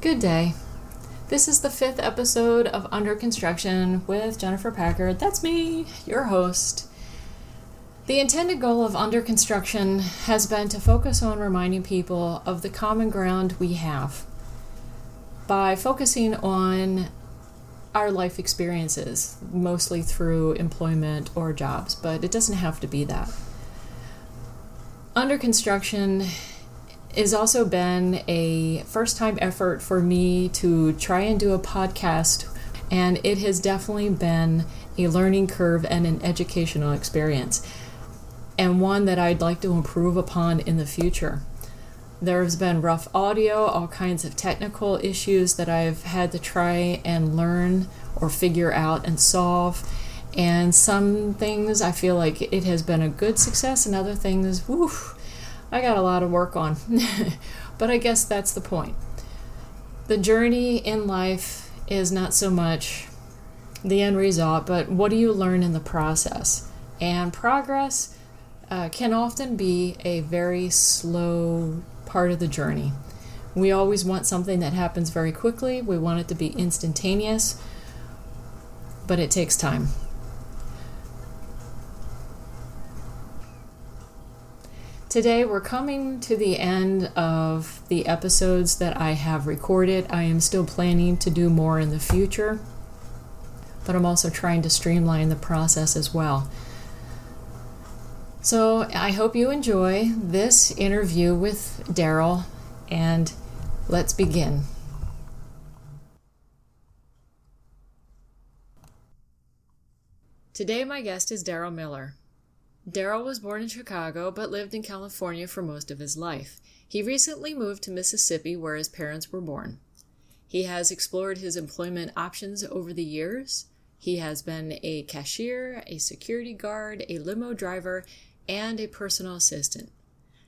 Good day. This is the fifth episode of Under Construction with Jennifer Packard. That's me, your host. The intended goal of Under Construction has been to focus on reminding people of the common ground we have by focusing on our life experiences, mostly through employment or jobs, but it doesn't have to be that. Under Construction has also been a first time effort for me to try and do a podcast, and it has definitely been a learning curve and an educational experience, and one that I'd like to improve upon in the future. There's been rough audio, all kinds of technical issues that I've had to try and learn or figure out and solve. And some things I feel like it has been a good success, and other things, woof, I got a lot of work on. but I guess that's the point. The journey in life is not so much the end result, but what do you learn in the process? And progress uh, can often be a very slow part of the journey. We always want something that happens very quickly, we want it to be instantaneous, but it takes time. Today, we're coming to the end of the episodes that I have recorded. I am still planning to do more in the future, but I'm also trying to streamline the process as well. So, I hope you enjoy this interview with Darrell, and let's begin. Today, my guest is Darrell Miller. Darrell was born in Chicago but lived in California for most of his life. He recently moved to Mississippi where his parents were born. He has explored his employment options over the years. He has been a cashier, a security guard, a limo driver, and a personal assistant.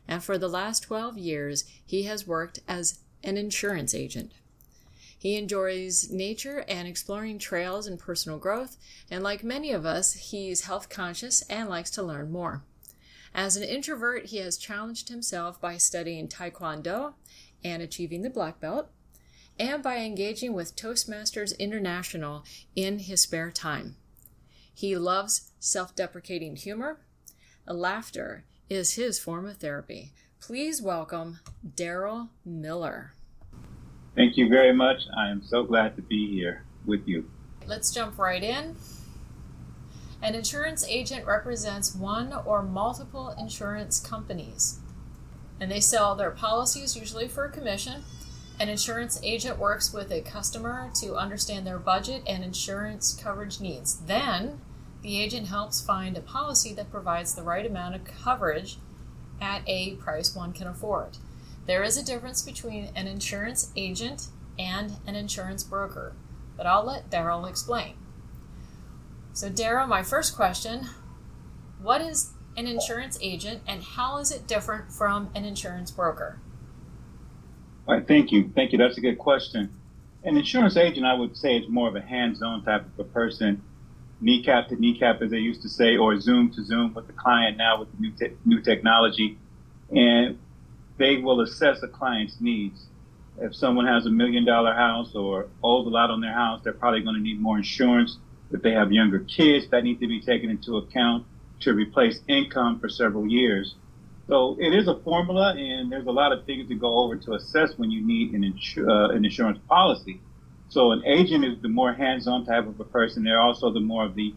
And for the last 12 years, he has worked as an insurance agent. He enjoys nature and exploring trails and personal growth, and like many of us, he's health conscious and likes to learn more. As an introvert, he has challenged himself by studying Taekwondo and achieving the black belt, and by engaging with Toastmasters International in his spare time. He loves self deprecating humor. Laughter is his form of therapy. Please welcome Darrell Miller. Thank you very much. I am so glad to be here with you. Let's jump right in. An insurance agent represents one or multiple insurance companies, and they sell their policies usually for a commission. An insurance agent works with a customer to understand their budget and insurance coverage needs. Then, the agent helps find a policy that provides the right amount of coverage at a price one can afford. There is a difference between an insurance agent and an insurance broker, but I'll let Darrell explain. So, Darrell, my first question what is an insurance agent and how is it different from an insurance broker? All right, thank you. Thank you. That's a good question. An insurance agent, I would say, is more of a hands on type of a person, kneecap to kneecap, as they used to say, or Zoom to Zoom with the client now with the new, te- new technology. And they will assess a client's needs. If someone has a million dollar house or owes a lot on their house, they're probably going to need more insurance. If they have younger kids, that need to be taken into account to replace income for several years. So it is a formula, and there's a lot of things to go over to assess when you need an, insu- uh, an insurance policy. So an agent is the more hands-on type of a person. They're also the more of the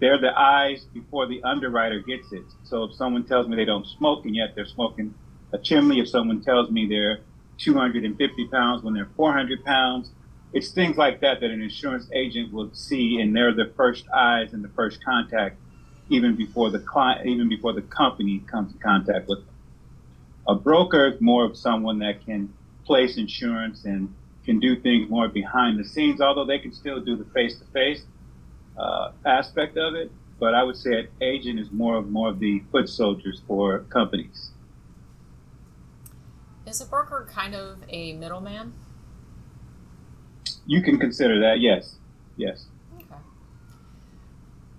they're the eyes before the underwriter gets it. So if someone tells me they don't smoke and yet they're smoking a chimney if someone tells me they're 250 pounds when they're 400 pounds. It's things like that that an insurance agent will see, and they're the first eyes and the first contact, even before the client, even before the company comes in contact with them. A broker is more of someone that can place insurance and can do things more behind the scenes, although they can still do the face-to-face uh, aspect of it. But I would say an agent is more of more of the foot soldiers for companies. Is a broker kind of a middleman? You can consider that, yes. Yes. Okay.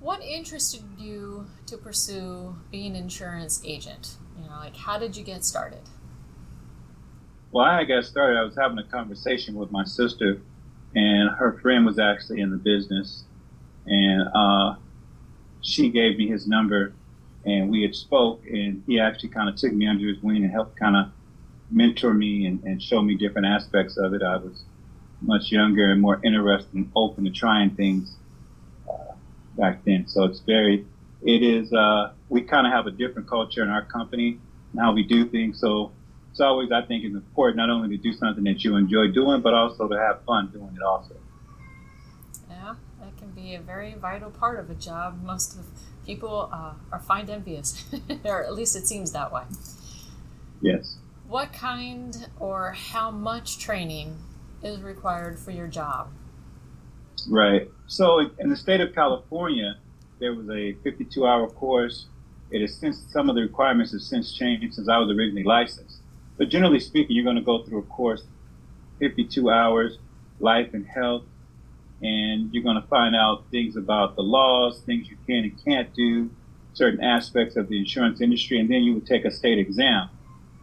What interested you to pursue being an insurance agent? You know, like how did you get started? Well, I got started. I was having a conversation with my sister, and her friend was actually in the business, and uh, she gave me his number, and we had spoke, and he actually kind of took me under his wing and helped kind of mentor me and, and show me different aspects of it. I was much younger and more interested and open to trying things uh, back then. So it's very, it is, uh, we kind of have a different culture in our company and how we do things. So it's always, I think, it's important not only to do something that you enjoy doing, but also to have fun doing it also. Yeah, that can be a very vital part of a job. Most of people uh, are find envious, or at least it seems that way. Yes. What kind or how much training is required for your job? Right. So in the state of California, there was a 52 hour course. It has since, some of the requirements have since changed since I was originally licensed. But generally speaking, you're going to go through a course, 52 hours, life and health, and you're going to find out things about the laws, things you can and can't do, certain aspects of the insurance industry, and then you would take a state exam.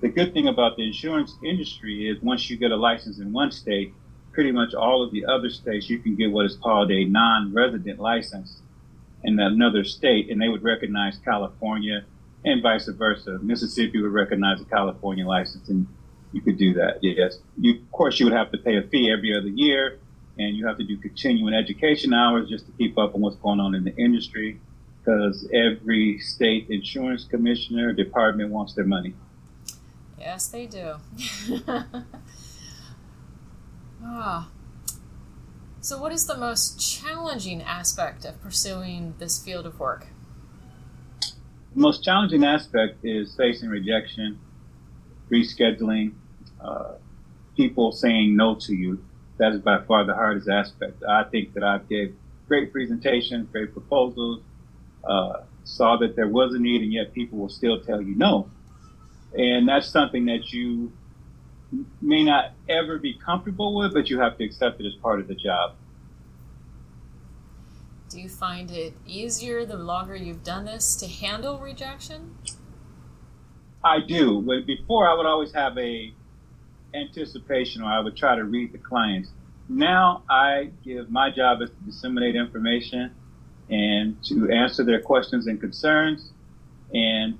The good thing about the insurance industry is once you get a license in one state, pretty much all of the other states, you can get what is called a non-resident license in another state, and they would recognize California and vice versa. Mississippi would recognize a California license, and you could do that. Yes, you, of course, you would have to pay a fee every other year, and you have to do continuing education hours just to keep up on what's going on in the industry, because every state insurance commissioner department wants their money. Yes, they do. ah. So, what is the most challenging aspect of pursuing this field of work? The most challenging aspect is facing rejection, rescheduling, uh, people saying no to you. That is by far the hardest aspect. I think that I've gave great presentations, great proposals, uh, saw that there was a need, and yet people will still tell you no. And that's something that you may not ever be comfortable with, but you have to accept it as part of the job. Do you find it easier the longer you've done this to handle rejection? I do. But before, I would always have a anticipation, or I would try to read the clients. Now, I give my job is to disseminate information and to answer their questions and concerns, and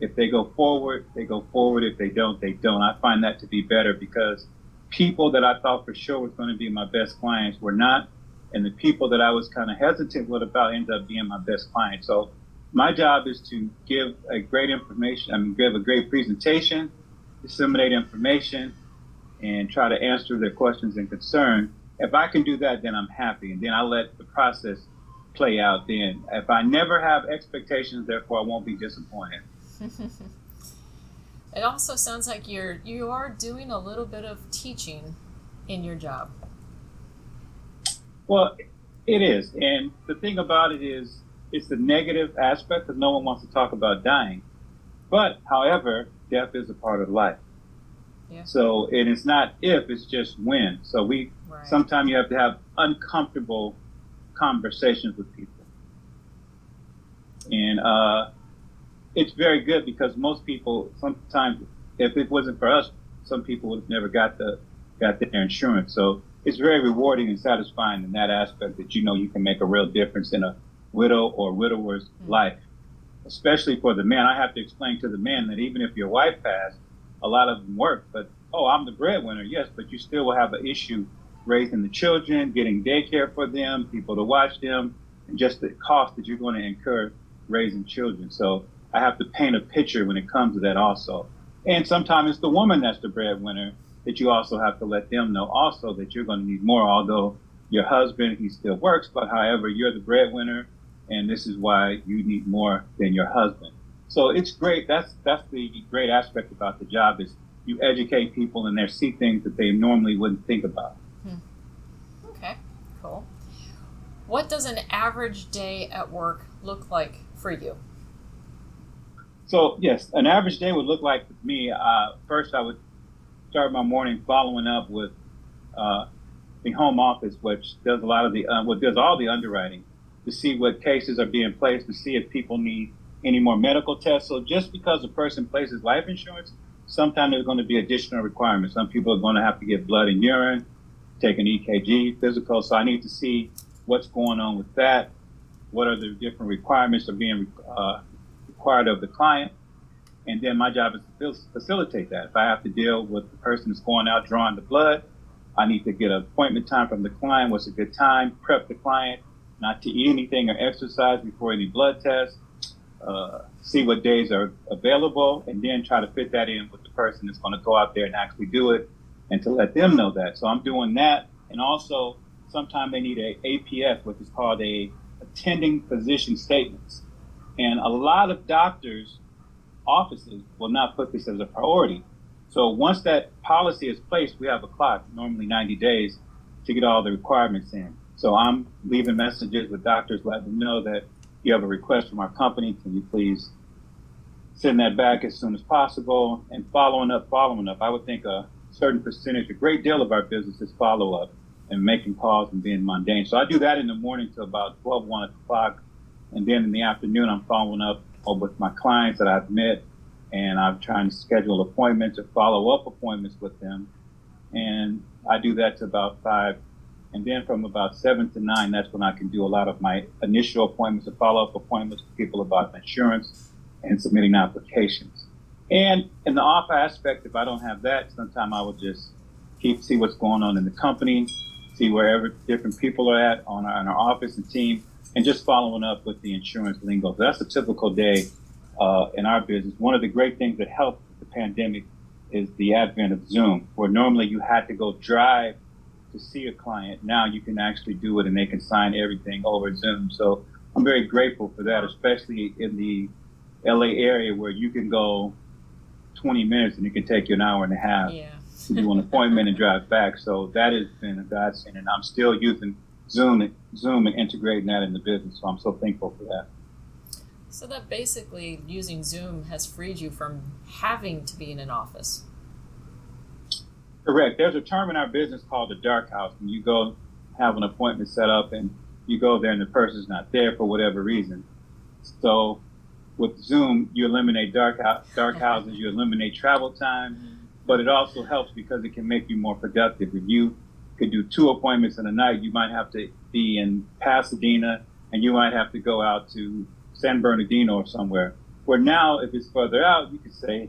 if they go forward, they go forward. If they don't, they don't. I find that to be better because people that I thought for sure was going to be my best clients were not. And the people that I was kind of hesitant with about ended up being my best clients. So my job is to give a great information, I mean, give a great presentation, disseminate information, and try to answer their questions and concerns. If I can do that, then I'm happy. And then I let the process play out then. If I never have expectations, therefore I won't be disappointed. it also sounds like you're you are doing a little bit of teaching in your job. Well, it is, and the thing about it is, it's the negative aspect because no one wants to talk about dying. But, however, death is a part of life. Yeah. So, and it's not if, it's just when. So we right. sometimes you have to have uncomfortable conversations with people. And uh, it's very good because most people sometimes, if it wasn't for us, some people would have never got the got their insurance. So it's very rewarding and satisfying in that aspect that you know you can make a real difference in a widow or widower's mm-hmm. life. Especially for the man, I have to explain to the man that even if your wife passed, a lot of them work. But oh, I'm the breadwinner, yes, but you still will have an issue raising the children, getting daycare for them, people to watch them, and just the cost that you're going to incur raising children. So I have to paint a picture when it comes to that also. And sometimes it's the woman that's the breadwinner that you also have to let them know also that you're going to need more, although your husband, he still works, but however, you're the breadwinner and this is why you need more than your husband. So it's great. That's, that's the great aspect about the job is you educate people and they see things that they normally wouldn't think about. Hmm. Okay, cool. What does an average day at work look like for you? So yes, an average day would look like for me. Uh, first, I would start my morning following up with uh, the home office, which does a lot of the, uh, what does all the underwriting to see what cases are being placed, to see if people need any more medical tests. So just because a person places life insurance sometimes there's going to be additional requirements. Some people are going to have to get blood and urine, take an EKG, physical. So I need to see what's going on with that. What are the different requirements that are being uh, required of the client? And then my job is to facilitate that. If I have to deal with the person that's going out drawing the blood, I need to get an appointment time from the client. What's a good time? Prep the client not to eat anything or exercise before any blood tests. Uh, see what days are available, and then try to fit that in with the person that's going to go out there and actually do it, and to let them know that. So I'm doing that, and also sometimes they need a APS, which is called a attending physician statements, and a lot of doctors' offices will not put this as a priority. So once that policy is placed, we have a clock, normally 90 days, to get all the requirements in. So I'm leaving messages with doctors, letting them know that you have a request from our company. Can you please send that back as soon as possible? And following up, following up. I would think a certain percentage, a great deal of our business is follow up and making calls and being mundane. So I do that in the morning to about 12, 1 o'clock. And then in the afternoon, I'm following up with my clients that I've met and I'm trying to schedule appointments or follow up appointments with them. And I do that to about 5 and then from about seven to nine, that's when I can do a lot of my initial appointments and follow up appointments with people about insurance and submitting applications. And in the off aspect, if I don't have that, sometimes I will just keep see what's going on in the company, see wherever different people are at on our, on our office and team, and just following up with the insurance lingo. So that's a typical day uh, in our business. One of the great things that helped the pandemic is the advent of Zoom, where normally you had to go drive to see a client. Now you can actually do it and they can sign everything over Zoom. So I'm very grateful for that, especially in the LA area where you can go 20 minutes and it can take you an hour and a half yeah. to do an appointment and drive back. So that has been a godsend, and I'm still using Zoom, Zoom, and integrating that in the business. So I'm so thankful for that. So that basically using Zoom has freed you from having to be in an office. Correct. There's a term in our business called the dark house. When you go have an appointment set up and you go there and the person's not there for whatever reason. So with Zoom, you eliminate dark dark houses, you eliminate travel time, but it also helps because it can make you more productive. If you could do two appointments in a night, you might have to be in Pasadena and you might have to go out to San Bernardino or somewhere. Where now, if it's further out, you could say,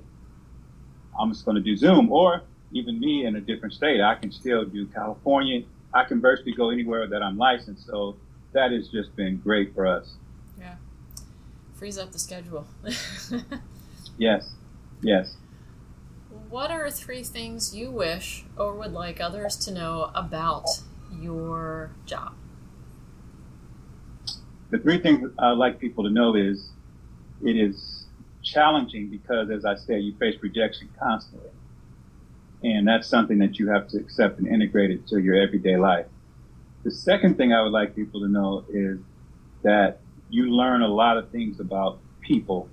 I'm just going to do Zoom. Or even me in a different state, I can still do California. I can virtually go anywhere that I'm licensed. So that has just been great for us. Yeah. Frees up the schedule. yes. Yes. What are three things you wish or would like others to know about your job? The three things I'd like people to know is it is challenging because, as I said, you face rejection constantly. And that's something that you have to accept and integrate into your everyday life. The second thing I would like people to know is that you learn a lot of things about people,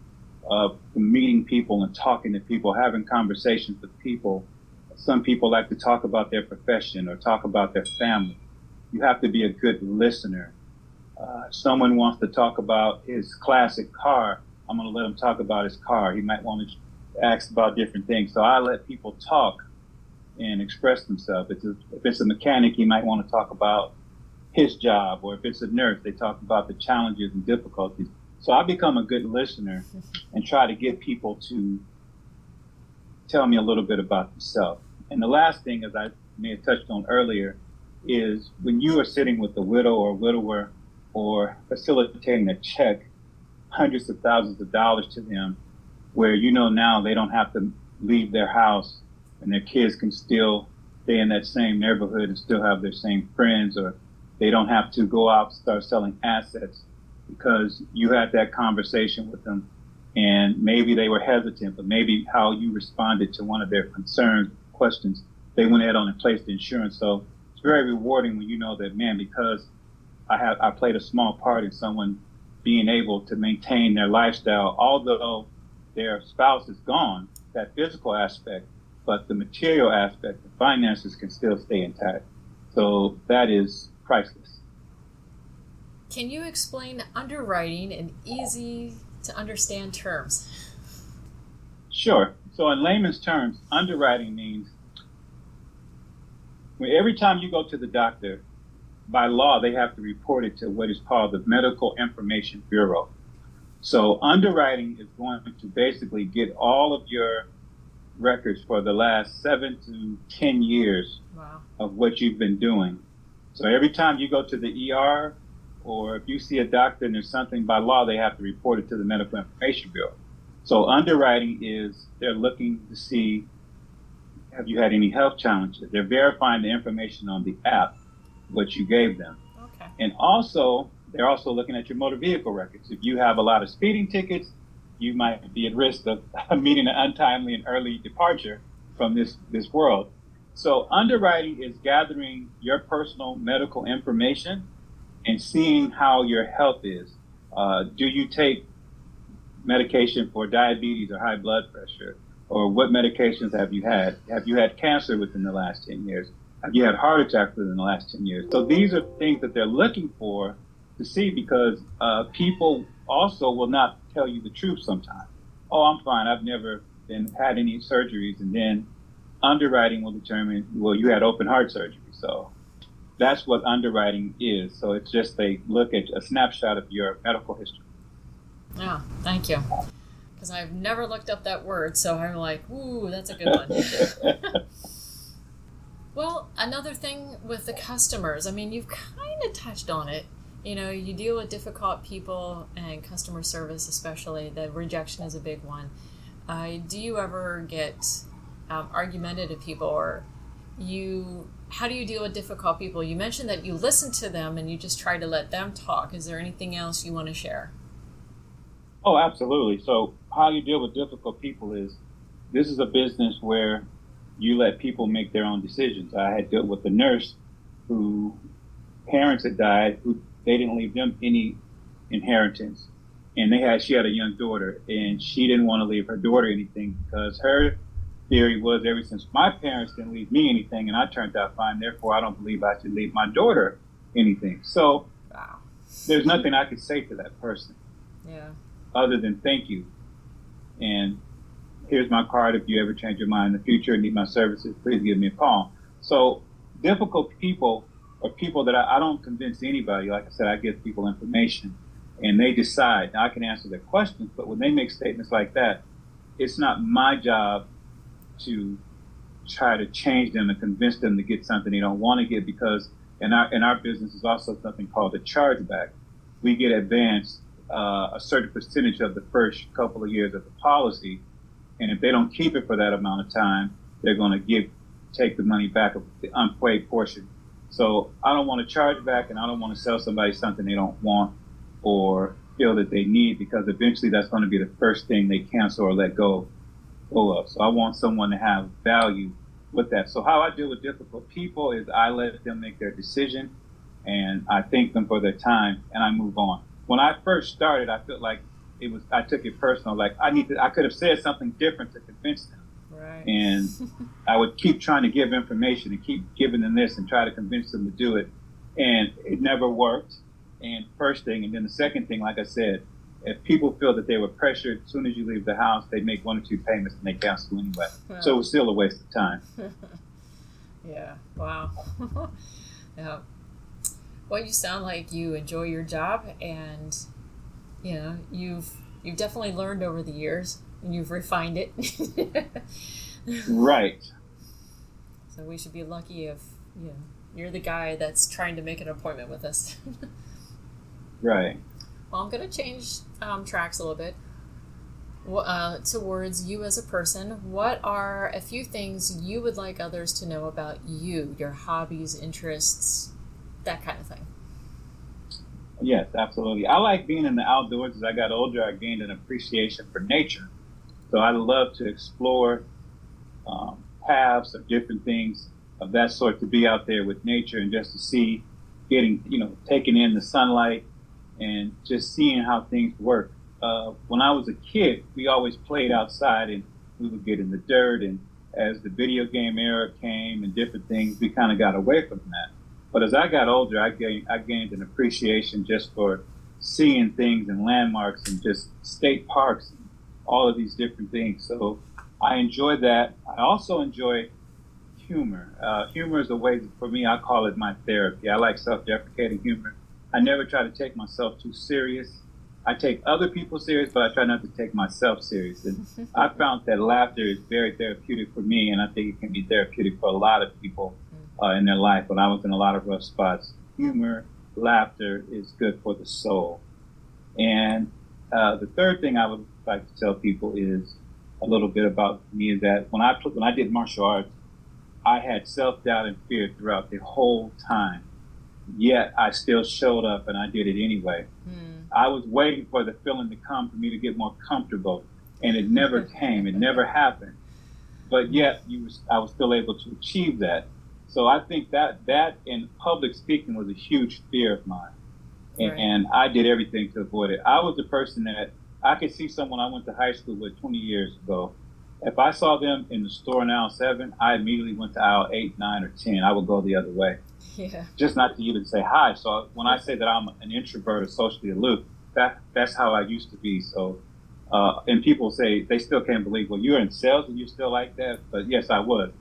uh, meeting people and talking to people, having conversations with people. Some people like to talk about their profession or talk about their family. You have to be a good listener. Uh, someone wants to talk about his classic car. I'm going to let him talk about his car. He might want to ask about different things. So I let people talk and express themselves. If it's, a, if it's a mechanic, he might want to talk about his job, or if it's a nurse, they talk about the challenges and difficulties. So I become a good listener and try to get people to tell me a little bit about themselves. And the last thing, as I may have touched on earlier, is when you are sitting with a widow or widower or facilitating a check, hundreds of thousands of dollars to them, where you know now they don't have to leave their house and their kids can still stay in that same neighborhood and still have their same friends or they don't have to go out and start selling assets because you had that conversation with them and maybe they were hesitant, but maybe how you responded to one of their concerns, questions, they went ahead on and placed the insurance. So it's very rewarding when you know that, man, because I have, I played a small part in someone being able to maintain their lifestyle, although their spouse is gone, that physical aspect but the material aspect, the finances can still stay intact. So that is priceless. Can you explain underwriting in easy to understand terms? Sure. So, in layman's terms, underwriting means when every time you go to the doctor, by law, they have to report it to what is called the Medical Information Bureau. So, underwriting is going to basically get all of your records for the last seven to 10 years wow. of what you've been doing. So, every time you go to the ER or if you see a doctor and there's something by law, they have to report it to the Medical Information Bureau. So, underwriting is they're looking to see have you had any health challenges? They're verifying the information on the app what you gave them. Okay. And also, they're also looking at your motor vehicle records. If you have a lot of speeding tickets, you might be at risk of meeting an untimely and early departure from this, this world. So, underwriting is gathering your personal medical information and seeing how your health is. Uh, do you take medication for diabetes or high blood pressure? Or what medications have you had? Have you had cancer within the last 10 years? You had heart attacks within the last 10 years? So these are things that they're looking for to see because uh, people also will not tell you the truth sometimes. Oh, I'm fine. I've never been had any surgeries. And then underwriting will determine, well, you had open heart surgery. So that's what underwriting is. So it's just they look at a snapshot of your medical history. Yeah, thank you. Because I've never looked up that word, so I'm like, ooh, that's a good one. Well, another thing with the customers, I mean, you've kind of touched on it. You know, you deal with difficult people and customer service, especially. The rejection is a big one. Uh, do you ever get um, argumentative people, or you? How do you deal with difficult people? You mentioned that you listen to them and you just try to let them talk. Is there anything else you want to share? Oh, absolutely. So, how you deal with difficult people is this is a business where you let people make their own decisions. I had dealt with a nurse who parents had died, who they didn't leave them any inheritance. And they had she had a young daughter and she didn't want to leave her daughter anything because her theory was ever since my parents didn't leave me anything and I turned out fine, therefore I don't believe I should leave my daughter anything. So wow. there's nothing I could say to that person. Yeah. Other than thank you. And here's my card. If you ever change your mind in the future and need my services, please give me a call. So difficult people are people that I, I don't convince anybody. Like I said, I give people information and they decide. Now, I can answer their questions, but when they make statements like that, it's not my job to try to change them and convince them to get something they don't want to get because in our in our business is also something called a chargeback. We get advanced uh, a certain percentage of the first couple of years of the policy, and if they don't keep it for that amount of time, they're going to give take the money back of the unpaid portion. So I don't want to charge back, and I don't want to sell somebody something they don't want or feel that they need because eventually that's going to be the first thing they cancel or let go, go of. So I want someone to have value with that. So how I deal with difficult people is I let them make their decision, and I thank them for their time, and I move on. When I first started, I felt like it was I took it personal. Like I need to, I could have said something different to convince them. Right. And I would keep trying to give information and keep giving them this and try to convince them to do it. And it never worked. And first thing, and then the second thing, like I said, if people feel that they were pressured as soon as you leave the house, they make one or two payments and they cancel anyway. So it was still a waste of time. yeah. Wow. yeah. Well, you sound like you enjoy your job and you know you've you've definitely learned over the years and you've refined it. Right. So we should be lucky if you know you're the guy that's trying to make an appointment with us. Right. Well i'm going to change um, tracks a little bit. Uh, towards you as a person what are a few things you would like others to know about you your hobbies interests that kind of thing Yes, absolutely. I like being in the outdoors. As I got older, I gained an appreciation for nature. So I love to explore um, paths of different things of that sort to be out there with nature and just to see, getting, you know, taking in the sunlight and just seeing how things work. Uh, when I was a kid, we always played outside and we would get in the dirt. And as the video game era came and different things, we kind of got away from that. But as I got older, I gained, I gained an appreciation just for seeing things and landmarks and just state parks and all of these different things. So I enjoy that. I also enjoy humor. Uh, humor is a way, for me, I call it my therapy. I like self deprecating humor. I never try to take myself too serious. I take other people serious, but I try not to take myself serious. And I found that laughter is very therapeutic for me, and I think it can be therapeutic for a lot of people uh, in their life. When I was in a lot of rough spots, humor, laughter is good for the soul. And uh, the third thing I would like to tell people is a little bit about me is that when I when I did martial arts, I had self doubt and fear throughout the whole time. Yet I still showed up and I did it anyway. Mm. I was waiting for the feeling to come for me to get more comfortable, and it never came. It never happened. But yet, you was, I was still able to achieve that. So I think that that in public speaking was a huge fear of mine, and, right. and I did everything to avoid it. I was the person that I could see someone I went to high school with 20 years ago. If I saw them in the store in aisle seven, I immediately went to aisle eight, nine, or ten. I would go the other way. Yeah. Just not to even say hi. So when I say that I'm an introvert or socially aloof, that that's how I used to be. So, uh, and people say they still can't believe, well, you're in sales and you're still like that. But yes, I would.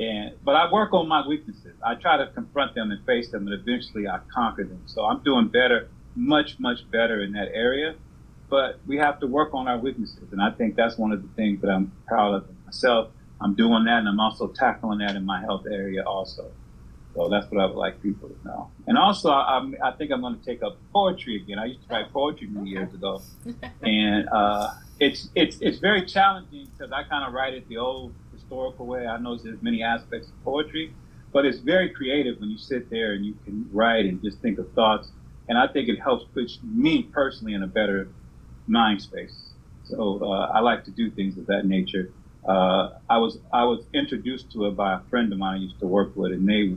And but I work on my weaknesses. I try to confront them and face them, and eventually I conquer them. So I'm doing better, much much better in that area. But we have to work on our weaknesses, and I think that's one of the things that I'm proud of myself. I'm doing that, and I'm also tackling that in my health area also. So that's what I would like people to know. And also, I, I think I'm going to take up poetry again. I used to write poetry many years ago, and uh, it's it's it's very challenging because I kind of write it the old historical way. I know there's many aspects of poetry, but it's very creative when you sit there and you can write and just think of thoughts. And I think it helps put me personally in a better mind space. So uh, I like to do things of that nature. Uh, I was I was introduced to it by a friend of mine I used to work with, and they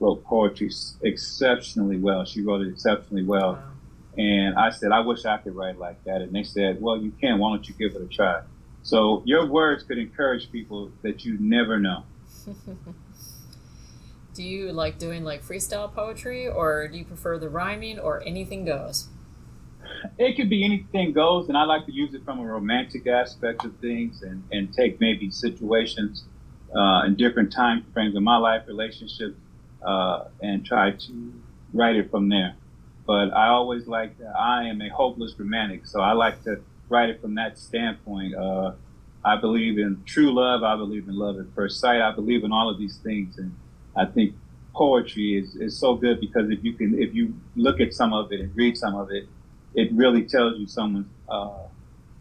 wrote poetry exceptionally well. She wrote it exceptionally well. Wow. And I said, I wish I could write like that. And they said, Well, you can. Why don't you give it a try? So your words could encourage people that you never know. do you like doing like freestyle poetry or do you prefer the rhyming or anything goes? It could be anything goes, and I like to use it from a romantic aspect of things and, and take maybe situations uh, in different time frames of my life, relationships, uh, and try to write it from there. But I always like, I am a hopeless romantic, so I like to write it from that standpoint. Uh, I believe in true love. I believe in love at first sight. I believe in all of these things, and I think poetry is, is so good because if you can, if you look at some of it and read some of it, it really tells you someone's uh,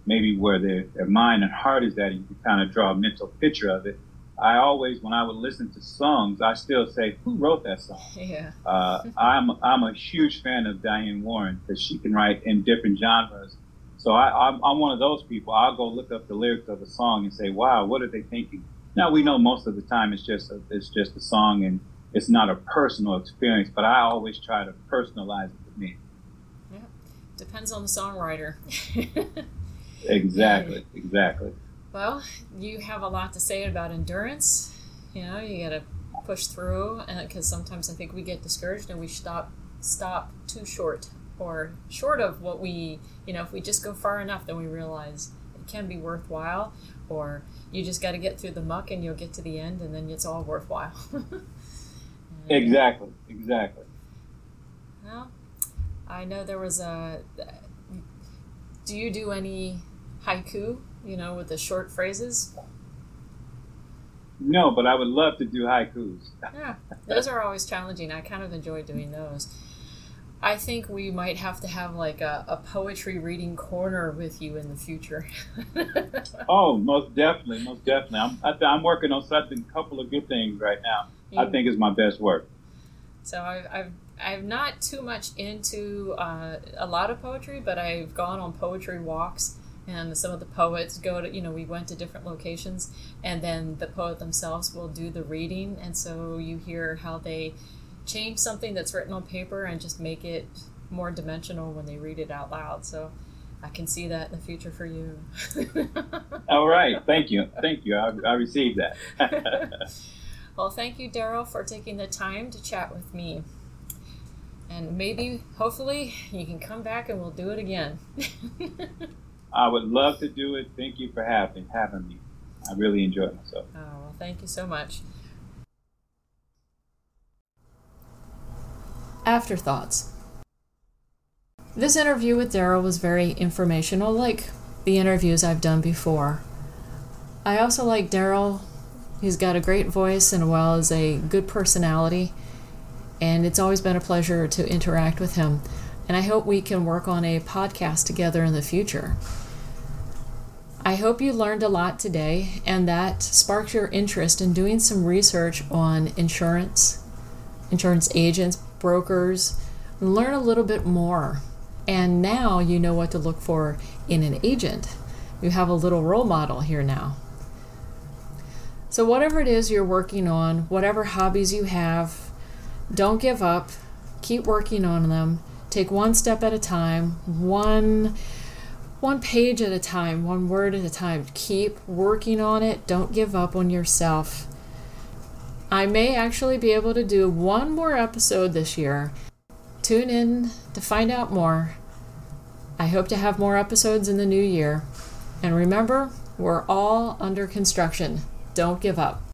maybe where their, their mind and heart is at. You can kind of draw a mental picture of it. I always, when I would listen to songs, I still say, "Who wrote that song?" Yeah. uh, I'm I'm a huge fan of Diane Warren because she can write in different genres so I, I'm, I'm one of those people. I'll go look up the lyrics of a song and say, "Wow, what are they thinking?" Now we know most of the time it's just a, it's just a song and it's not a personal experience, but I always try to personalize it for me. Yeah, depends on the songwriter. exactly, exactly. Well, you have a lot to say about endurance. You know, you got to push through uh, because sometimes I think we get discouraged and we stop stop too short or short of what we, you know, if we just go far enough, then we realize it can be worthwhile, or you just got to get through the muck and you'll get to the end and then it's all worthwhile. exactly, exactly. Well, I know there was a. Do you do any haiku, you know, with the short phrases? No, but I would love to do haikus. yeah, those are always challenging. I kind of enjoy doing those. I think we might have to have like a, a poetry reading corner with you in the future. oh, most definitely, most definitely. I'm I, am working on something, a couple of good things right now. Yeah. I think is my best work. So I've, I've I'm not too much into uh, a lot of poetry, but I've gone on poetry walks, and some of the poets go to you know we went to different locations, and then the poet themselves will do the reading, and so you hear how they change something that's written on paper and just make it more dimensional when they read it out loud. So I can see that in the future for you. All right. Thank you. Thank you. I, I received that. well, thank you, Darrell, for taking the time to chat with me. And maybe, hopefully, you can come back and we'll do it again. I would love to do it. Thank you for having having me. I really enjoyed myself. Oh, well, thank you so much. Afterthoughts. This interview with Darrell was very informational, like the interviews I've done before. I also like Darrell. He's got a great voice and well as a good personality, and it's always been a pleasure to interact with him. And I hope we can work on a podcast together in the future. I hope you learned a lot today and that sparks your interest in doing some research on insurance, insurance agents, brokers, learn a little bit more. And now you know what to look for in an agent. You have a little role model here now. So, whatever it is you're working on, whatever hobbies you have, don't give up. Keep working on them. Take one step at a time, one one page at a time, one word at a time. Keep working on it. Don't give up on yourself. I may actually be able to do one more episode this year. Tune in to find out more. I hope to have more episodes in the new year. And remember, we're all under construction. Don't give up.